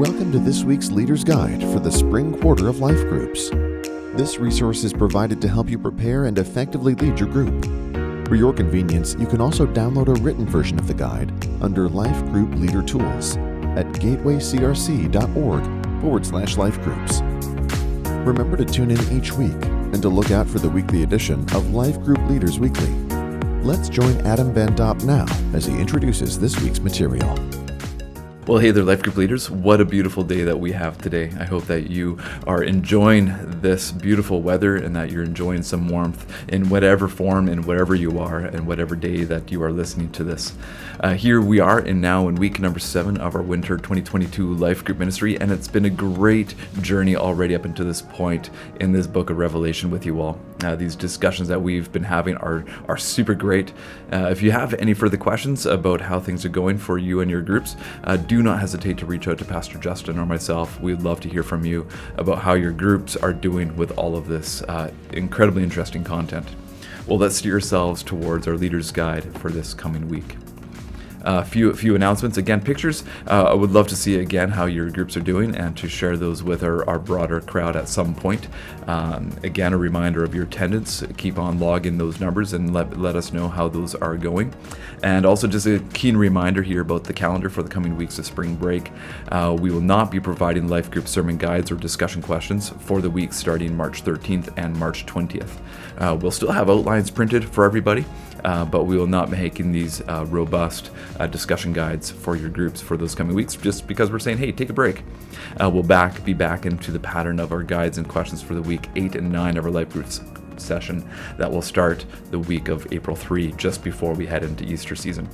Welcome to this week's Leader's Guide for the Spring Quarter of Life Groups. This resource is provided to help you prepare and effectively lead your group. For your convenience, you can also download a written version of the guide under Life Group Leader Tools at gatewaycrc.org forward slash life groups. Remember to tune in each week and to look out for the weekly edition of Life Group Leaders Weekly. Let's join Adam Van Dop now as he introduces this week's material. Well, hey there, Life Group leaders. What a beautiful day that we have today. I hope that you are enjoying this beautiful weather and that you're enjoying some warmth in whatever form and whatever you are and whatever day that you are listening to this. Uh, here we are in now in week number seven of our winter 2022 Life Group Ministry, and it's been a great journey already up until this point in this book of Revelation with you all. Uh, these discussions that we've been having are are super great. Uh, if you have any further questions about how things are going for you and your groups, uh, do not hesitate to reach out to Pastor Justin or myself. We'd love to hear from you about how your groups are doing with all of this uh, incredibly interesting content. Well, let's steer ourselves towards our leader's guide for this coming week uh, few few announcements. Again, pictures. Uh, I would love to see again how your groups are doing and to share those with our, our broader crowd at some point. Um, again, a reminder of your attendance. Keep on logging those numbers and let, let us know how those are going. And also, just a keen reminder here about the calendar for the coming weeks of spring break. Uh, we will not be providing life group sermon guides or discussion questions for the weeks starting March 13th and March 20th. Uh, we'll still have outlines printed for everybody uh, but we will not be making these uh, robust uh, discussion guides for your groups for those coming weeks just because we're saying, hey, take a break. Uh, we'll back be back into the pattern of our guides and questions for the week eight and nine of our life groups session that will start the week of April 3, just before we head into Easter season.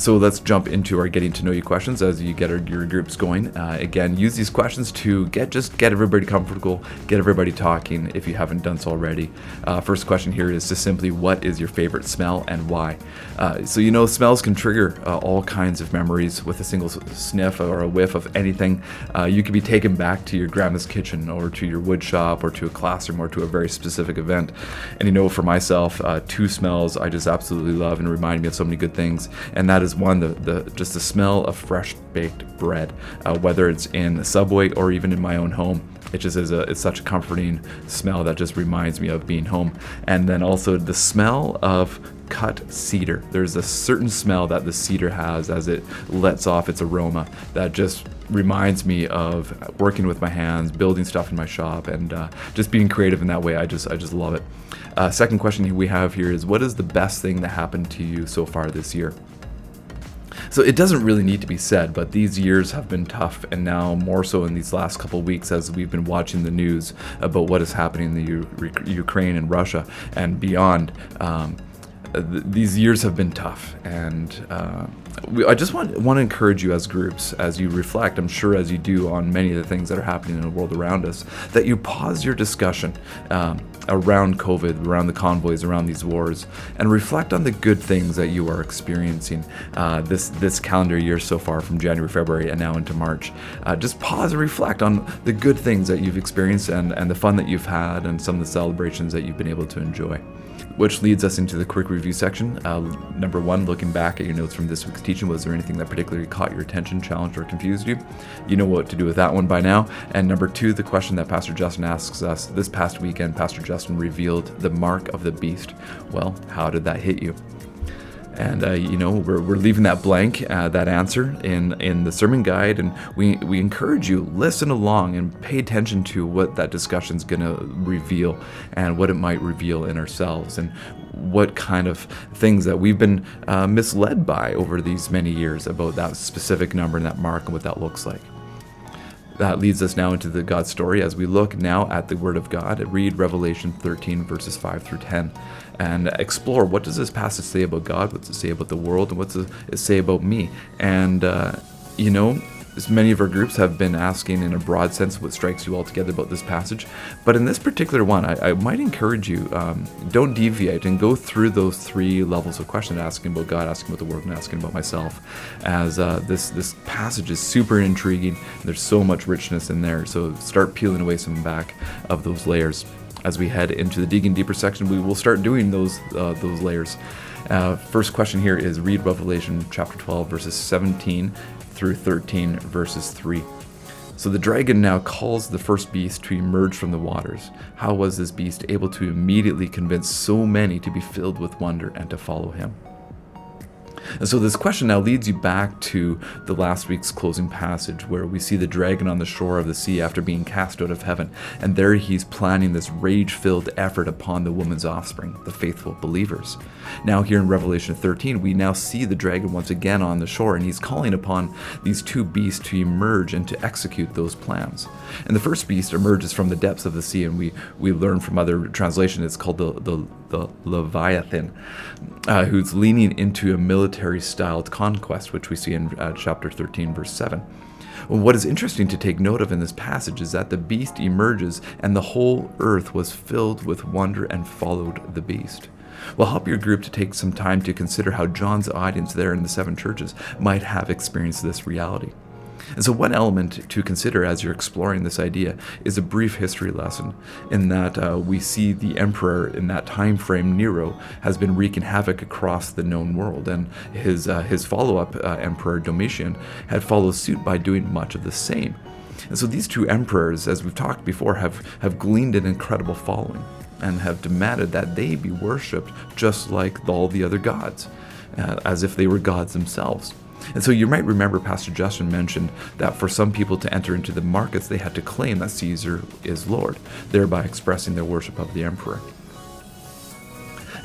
So let's jump into our getting to know you questions as you get our, your groups going. Uh, again, use these questions to get just get everybody comfortable, get everybody talking if you haven't done so already. Uh, first question here is just simply what is your favorite smell and why? Uh, so you know smells can trigger uh, all kinds of memories with a single sniff or a whiff of anything. Uh, you can be taken back to your grandma's kitchen or to your wood shop or to a classroom or to a very specific event. And you know, for myself, uh, two smells I just absolutely love and remind me of so many good things, and that is is one the, the just the smell of fresh baked bread, uh, whether it's in the subway or even in my own home. It just is a it's such a comforting smell that just reminds me of being home. And then also the smell of cut cedar. There's a certain smell that the cedar has as it lets off its aroma that just reminds me of working with my hands, building stuff in my shop, and uh, just being creative in that way. I just I just love it. Uh, second question we have here is what is the best thing that happened to you so far this year? So it doesn't really need to be said, but these years have been tough, and now more so in these last couple weeks as we've been watching the news about what is happening in the U- Ukraine and Russia and beyond. Um, th- these years have been tough, and uh, I just want want to encourage you as groups, as you reflect. I'm sure as you do on many of the things that are happening in the world around us, that you pause your discussion um, around COVID, around the convoys, around these wars, and reflect on the good things that you are experiencing uh, this this calendar year so far, from January, February, and now into March. Uh, just pause and reflect on the good things that you've experienced and and the fun that you've had, and some of the celebrations that you've been able to enjoy which leads us into the quick review section. Uh, number one, looking back at your notes from this week's teaching, was there anything that particularly caught your attention, challenged, or confused you? You know what to do with that one by now. And number two, the question that Pastor Justin asks us this past weekend, Pastor Justin revealed the mark of the beast. Well, how did that hit you? And uh, you know we're, we're leaving that blank uh, that answer in in the sermon guide. And we we encourage you listen along and pay attention to what that discussion is going to reveal and what it might reveal in ourselves and what kind of things that we've been uh, misled by over these many years about that specific number and that mark and what that looks like that leads us now into the God story as we look now at the Word of God. Read Revelation 13, verses 5 through 10, and explore what does this passage say about God, what's it say about the world, and what's it say about me. And, uh, you know, as many of our groups have been asking in a broad sense what strikes you all together about this passage. But in this particular one, I, I might encourage you um, don't deviate and go through those three levels of question asking about God, asking about the world, and asking about myself. As uh, this, this passage is super intriguing, there's so much richness in there. So start peeling away some back of those layers. As we head into the digging deeper section, we will start doing those uh, those layers. Uh, first question here is read Revelation chapter 12, verses 17 through 13, verses 3. So the dragon now calls the first beast to emerge from the waters. How was this beast able to immediately convince so many to be filled with wonder and to follow him? And so this question now leads you back to the last week's closing passage where we see the dragon on the shore of the sea after being cast out of heaven. And there he's planning this rage filled effort upon the woman's offspring, the faithful believers. Now, here in Revelation 13, we now see the dragon once again on the shore, and he's calling upon these two beasts to emerge and to execute those plans. And the first beast emerges from the depths of the sea, and we, we learn from other translations it's called the, the, the Leviathan, uh, who's leaning into a military styled conquest, which we see in uh, chapter 13, verse 7. What is interesting to take note of in this passage is that the beast emerges and the whole earth was filled with wonder and followed the beast will help your group to take some time to consider how John's audience there in the seven churches might have experienced this reality. And so, one element to consider as you're exploring this idea is a brief history lesson, in that uh, we see the emperor in that time frame, Nero, has been wreaking havoc across the known world, and his uh, his follow-up uh, emperor Domitian had followed suit by doing much of the same. And so, these two emperors, as we've talked before, have have gleaned an incredible following and have demanded that they be worshipped just like all the other gods, uh, as if they were gods themselves. And so you might remember Pastor Justin mentioned that for some people to enter into the markets, they had to claim that Caesar is Lord, thereby expressing their worship of the emperor.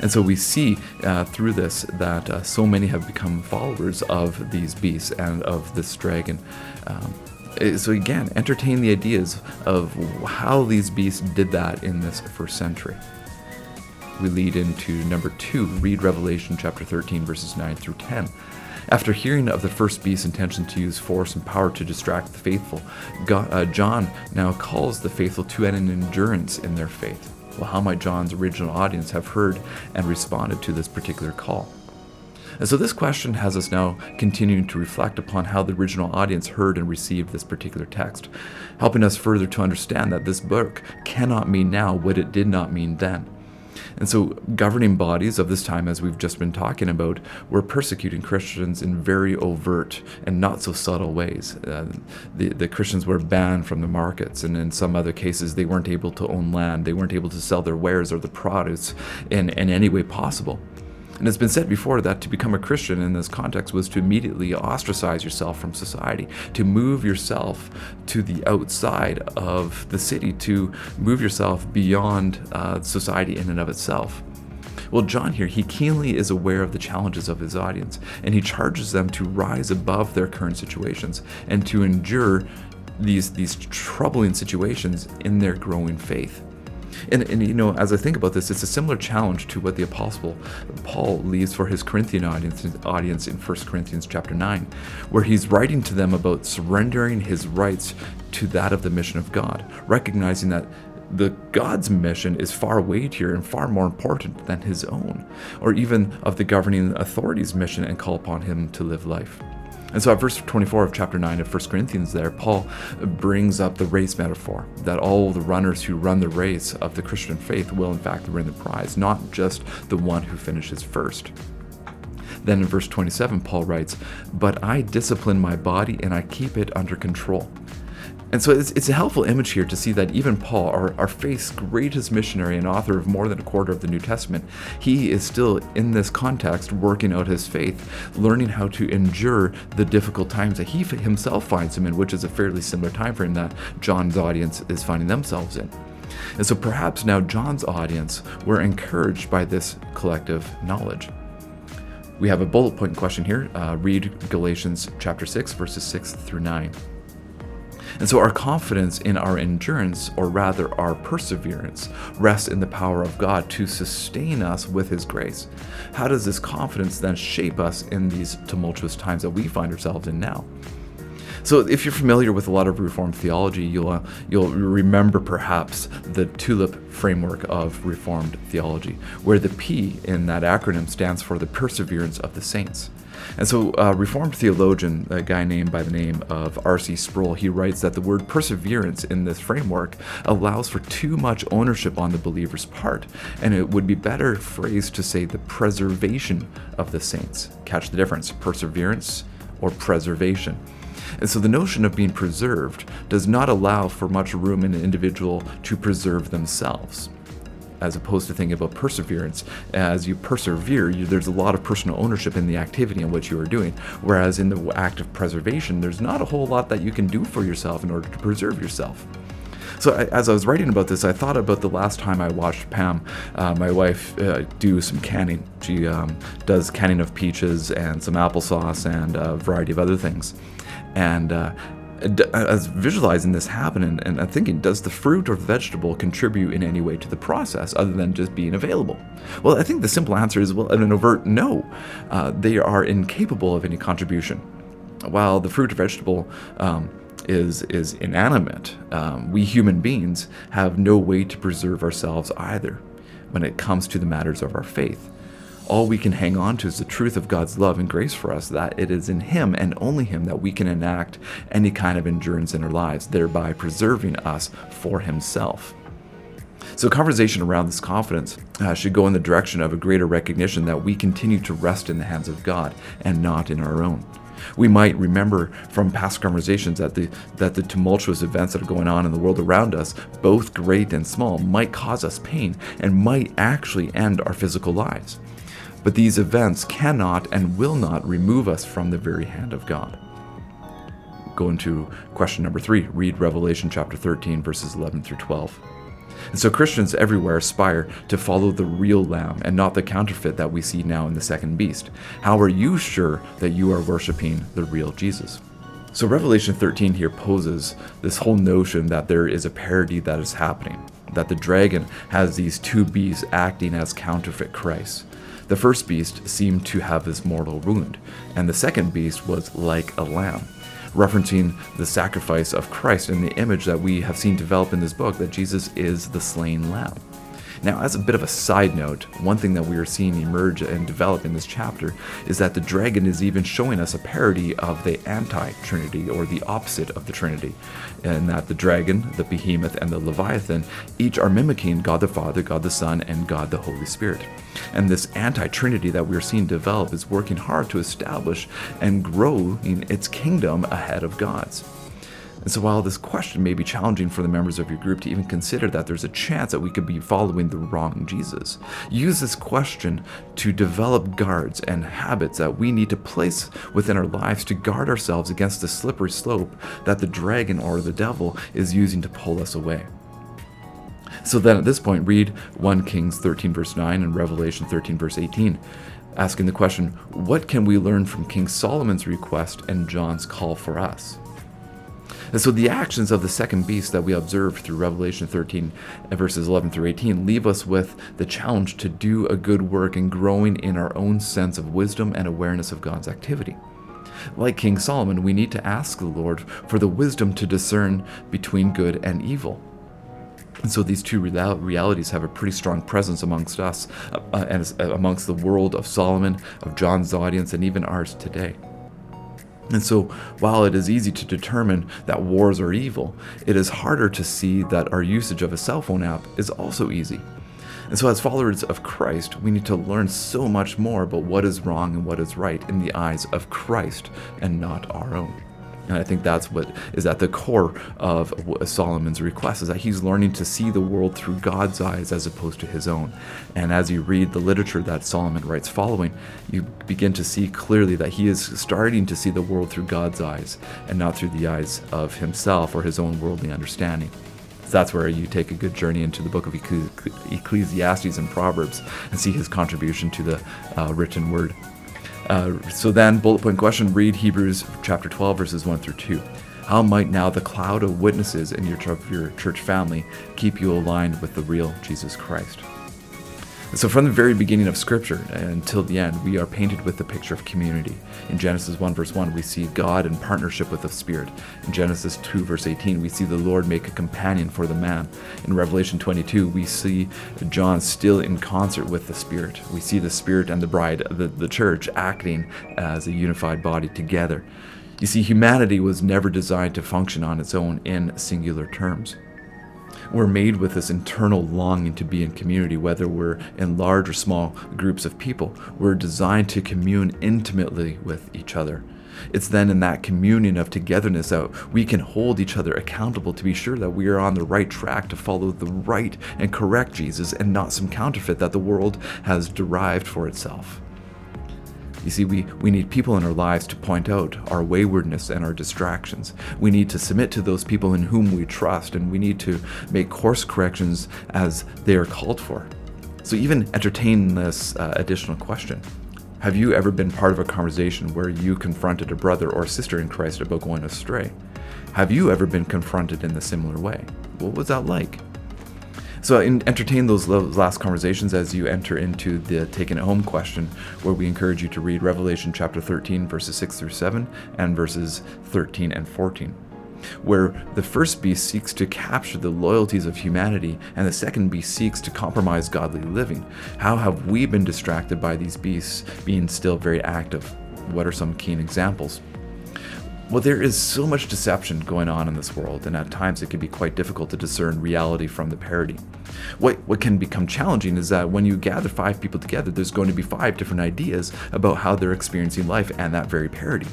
And so we see uh, through this that uh, so many have become followers of these beasts and of this dragon. Um, uh, so again, entertain the ideas of how these beasts did that in this first century. We lead into number two, read Revelation chapter 13, verses 9 through 10. After hearing of the first beast's intention to use force and power to distract the faithful, God, uh, John now calls the faithful to an endurance in their faith. Well, how might John's original audience have heard and responded to this particular call? And so this question has us now continuing to reflect upon how the original audience heard and received this particular text, helping us further to understand that this book cannot mean now what it did not mean then. And so, governing bodies of this time, as we've just been talking about, were persecuting Christians in very overt and not so subtle ways. Uh, the, the Christians were banned from the markets, and in some other cases, they weren't able to own land, they weren't able to sell their wares or the produce in, in any way possible. And it's been said before that to become a Christian in this context was to immediately ostracize yourself from society, to move yourself to the outside of the city, to move yourself beyond uh, society in and of itself. Well, John here, he keenly is aware of the challenges of his audience, and he charges them to rise above their current situations and to endure these, these troubling situations in their growing faith. And, and you know, as I think about this, it's a similar challenge to what the apostle Paul leaves for his Corinthian audience, audience in 1 Corinthians chapter 9, where he's writing to them about surrendering his rights to that of the mission of God, recognizing that the God's mission is far weightier and far more important than his own, or even of the governing authority's mission and call upon him to live life. And so at verse 24 of chapter 9 of 1 Corinthians, there, Paul brings up the race metaphor that all the runners who run the race of the Christian faith will, in fact, win the prize, not just the one who finishes first. Then in verse 27, Paul writes, But I discipline my body and I keep it under control and so it's, it's a helpful image here to see that even Paul, our, our faith's greatest missionary and author of more than a quarter of the New Testament, he is still in this context working out his faith, learning how to endure the difficult times that he himself finds him in, which is a fairly similar time frame that John's audience is finding themselves in. And so perhaps now John's audience were encouraged by this collective knowledge. We have a bullet point question here. Uh, read Galatians chapter 6, verses 6 through 9. And so our confidence in our endurance, or rather our perseverance, rests in the power of God to sustain us with His grace. How does this confidence then shape us in these tumultuous times that we find ourselves in now? So, if you're familiar with a lot of Reformed theology, you'll uh, you'll remember perhaps the TULIP framework of Reformed theology, where the P in that acronym stands for the perseverance of the saints. And so, uh, Reformed theologian, a guy named by the name of R.C. Sproul, he writes that the word perseverance in this framework allows for too much ownership on the believer's part, and it would be better phrased to say the preservation of the saints. Catch the difference perseverance or preservation. And so the notion of being preserved does not allow for much room in an individual to preserve themselves as opposed to thinking about perseverance. As you persevere, you, there's a lot of personal ownership in the activity in which you are doing. Whereas in the act of preservation, there's not a whole lot that you can do for yourself in order to preserve yourself. So I, as I was writing about this, I thought about the last time I watched Pam, uh, my wife, uh, do some canning. She um, does canning of peaches and some applesauce and a variety of other things. And uh, as visualizing this happen and, and I'm thinking, does the fruit or vegetable contribute in any way to the process other than just being available? Well, I think the simple answer is well, an overt no. Uh, they are incapable of any contribution. While the fruit or vegetable um, is is inanimate, um, we human beings have no way to preserve ourselves either when it comes to the matters of our faith all we can hang on to is the truth of God's love and grace for us, that it is in Him and only Him that we can enact any kind of endurance in our lives, thereby preserving us for Himself. So, conversation around this confidence uh, should go in the direction of a greater recognition that we continue to rest in the hands of God and not in our own. We might remember from past conversations that the that the tumultuous events that are going on in the world around us, both great and small, might cause us pain and might actually end our physical lives. But these events cannot and will not remove us from the very hand of God. Go into question number three. Read Revelation chapter 13, verses 11 through 12. And so Christians everywhere aspire to follow the real Lamb and not the counterfeit that we see now in the second beast. How are you sure that you are worshiping the real Jesus? So Revelation 13 here poses this whole notion that there is a parody that is happening, that the dragon has these two beasts acting as counterfeit Christ. The first beast seemed to have this mortal wound, and the second beast was like a lamb, referencing the sacrifice of Christ and the image that we have seen develop in this book that Jesus is the slain lamb. Now, as a bit of a side note, one thing that we are seeing emerge and develop in this chapter is that the dragon is even showing us a parody of the anti Trinity or the opposite of the Trinity, and that the dragon, the behemoth, and the leviathan each are mimicking God the Father, God the Son, and God the Holy Spirit. And this anti Trinity that we are seeing develop is working hard to establish and grow in its kingdom ahead of God's. And so, while this question may be challenging for the members of your group to even consider that there's a chance that we could be following the wrong Jesus, use this question to develop guards and habits that we need to place within our lives to guard ourselves against the slippery slope that the dragon or the devil is using to pull us away. So then at this point, read 1 Kings 13, verse 9, and Revelation 13, verse 18, asking the question what can we learn from King Solomon's request and John's call for us? And so the actions of the second beast that we observe through Revelation 13, verses 11 through 18, leave us with the challenge to do a good work in growing in our own sense of wisdom and awareness of God's activity. Like King Solomon, we need to ask the Lord for the wisdom to discern between good and evil. And so these two realities have a pretty strong presence amongst us uh, and uh, amongst the world of Solomon, of John's audience, and even ours today. And so, while it is easy to determine that wars are evil, it is harder to see that our usage of a cell phone app is also easy. And so, as followers of Christ, we need to learn so much more about what is wrong and what is right in the eyes of Christ and not our own. And I think that's what is at the core of Solomon's request is that he's learning to see the world through God's eyes as opposed to his own. And as you read the literature that Solomon writes following, you begin to see clearly that he is starting to see the world through God's eyes and not through the eyes of himself or his own worldly understanding. So that's where you take a good journey into the book of Ecclesiastes and Proverbs and see his contribution to the uh, written word. Uh, so then, bullet point question read Hebrews chapter 12, verses 1 through 2. How might now the cloud of witnesses in your, your church family keep you aligned with the real Jesus Christ? So, from the very beginning of Scripture until the end, we are painted with the picture of community. In Genesis 1, verse 1, we see God in partnership with the Spirit. In Genesis 2, verse 18, we see the Lord make a companion for the man. In Revelation 22, we see John still in concert with the Spirit. We see the Spirit and the bride, the, the church, acting as a unified body together. You see, humanity was never designed to function on its own in singular terms. We're made with this internal longing to be in community, whether we're in large or small groups of people. We're designed to commune intimately with each other. It's then in that communion of togetherness that we can hold each other accountable to be sure that we are on the right track to follow the right and correct Jesus and not some counterfeit that the world has derived for itself. You see, we, we need people in our lives to point out our waywardness and our distractions. We need to submit to those people in whom we trust, and we need to make course corrections as they are called for. So, even entertain this uh, additional question Have you ever been part of a conversation where you confronted a brother or sister in Christ about going astray? Have you ever been confronted in a similar way? What was that like? So in, entertain those last conversations as you enter into the taking it home question, where we encourage you to read Revelation chapter 13, verses 6 through 7, and verses 13 and 14 where the first beast seeks to capture the loyalties of humanity and the second beast seeks to compromise godly living. How have we been distracted by these beasts being still very active? What are some keen examples? Well, there is so much deception going on in this world, and at times it can be quite difficult to discern reality from the parody. What, what can become challenging is that when you gather five people together, there's going to be five different ideas about how they're experiencing life and that very parody.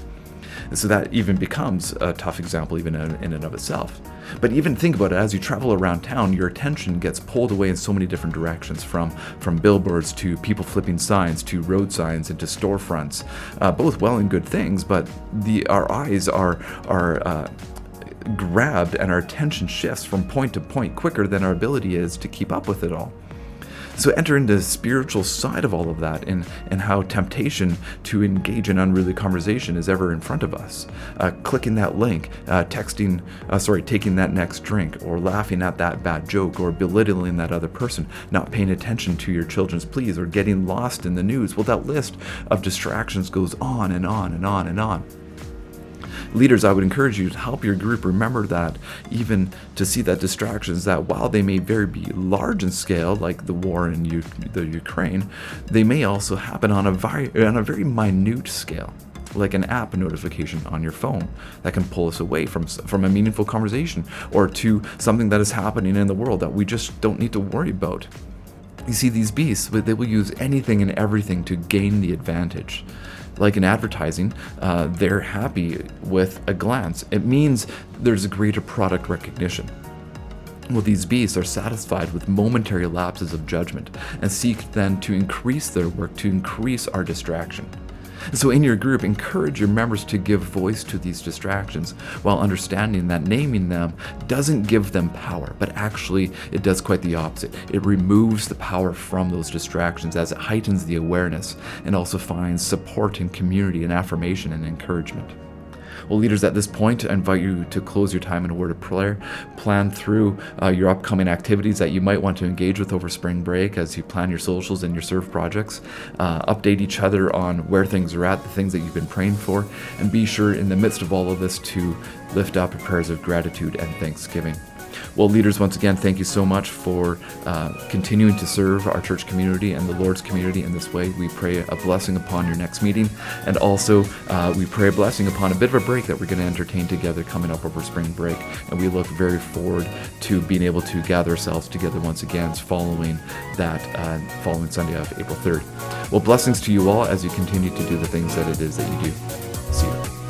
And so that even becomes a tough example, even in, in and of itself. But even think about it as you travel around town, your attention gets pulled away in so many different directions from, from billboards to people flipping signs to road signs and to storefronts. Uh, both well and good things, but the, our eyes are, are uh, grabbed and our attention shifts from point to point quicker than our ability is to keep up with it all. So enter into the spiritual side of all of that and, and how temptation to engage in unruly conversation is ever in front of us. Uh, clicking that link, uh, texting, uh, sorry, taking that next drink, or laughing at that bad joke, or belittling that other person, not paying attention to your children's pleas, or getting lost in the news. Well, that list of distractions goes on and on and on and on leaders, I would encourage you to help your group remember that, even to see that distractions that while they may very be large in scale, like the war in U- the Ukraine, they may also happen on a very on a very minute scale like an app notification on your phone that can pull us away from from a meaningful conversation or to something that is happening in the world that we just don't need to worry about. You see, these beasts, they will use anything and everything to gain the advantage like in advertising, uh, they're happy with a glance. It means there's a greater product recognition. Well, these beasts are satisfied with momentary lapses of judgment and seek then to increase their work, to increase our distraction. So, in your group, encourage your members to give voice to these distractions while understanding that naming them doesn't give them power, but actually it does quite the opposite. It removes the power from those distractions as it heightens the awareness and also finds support in community and affirmation and encouragement. Well, leaders, at this point, I invite you to close your time in a word of prayer. Plan through uh, your upcoming activities that you might want to engage with over spring break as you plan your socials and your serve projects. Uh, update each other on where things are at, the things that you've been praying for, and be sure in the midst of all of this to lift up prayers of gratitude and thanksgiving. Well, leaders, once again, thank you so much for uh, continuing to serve our church community and the Lord's community in this way. We pray a blessing upon your next meeting, and also uh, we pray a blessing upon a bit of a break that we're going to entertain together coming up over spring break. And we look very forward to being able to gather ourselves together once again following that uh, following Sunday of April 3rd. Well, blessings to you all as you continue to do the things that it is that you do. See you.